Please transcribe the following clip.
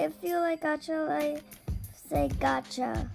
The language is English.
If you like gacha I say gacha.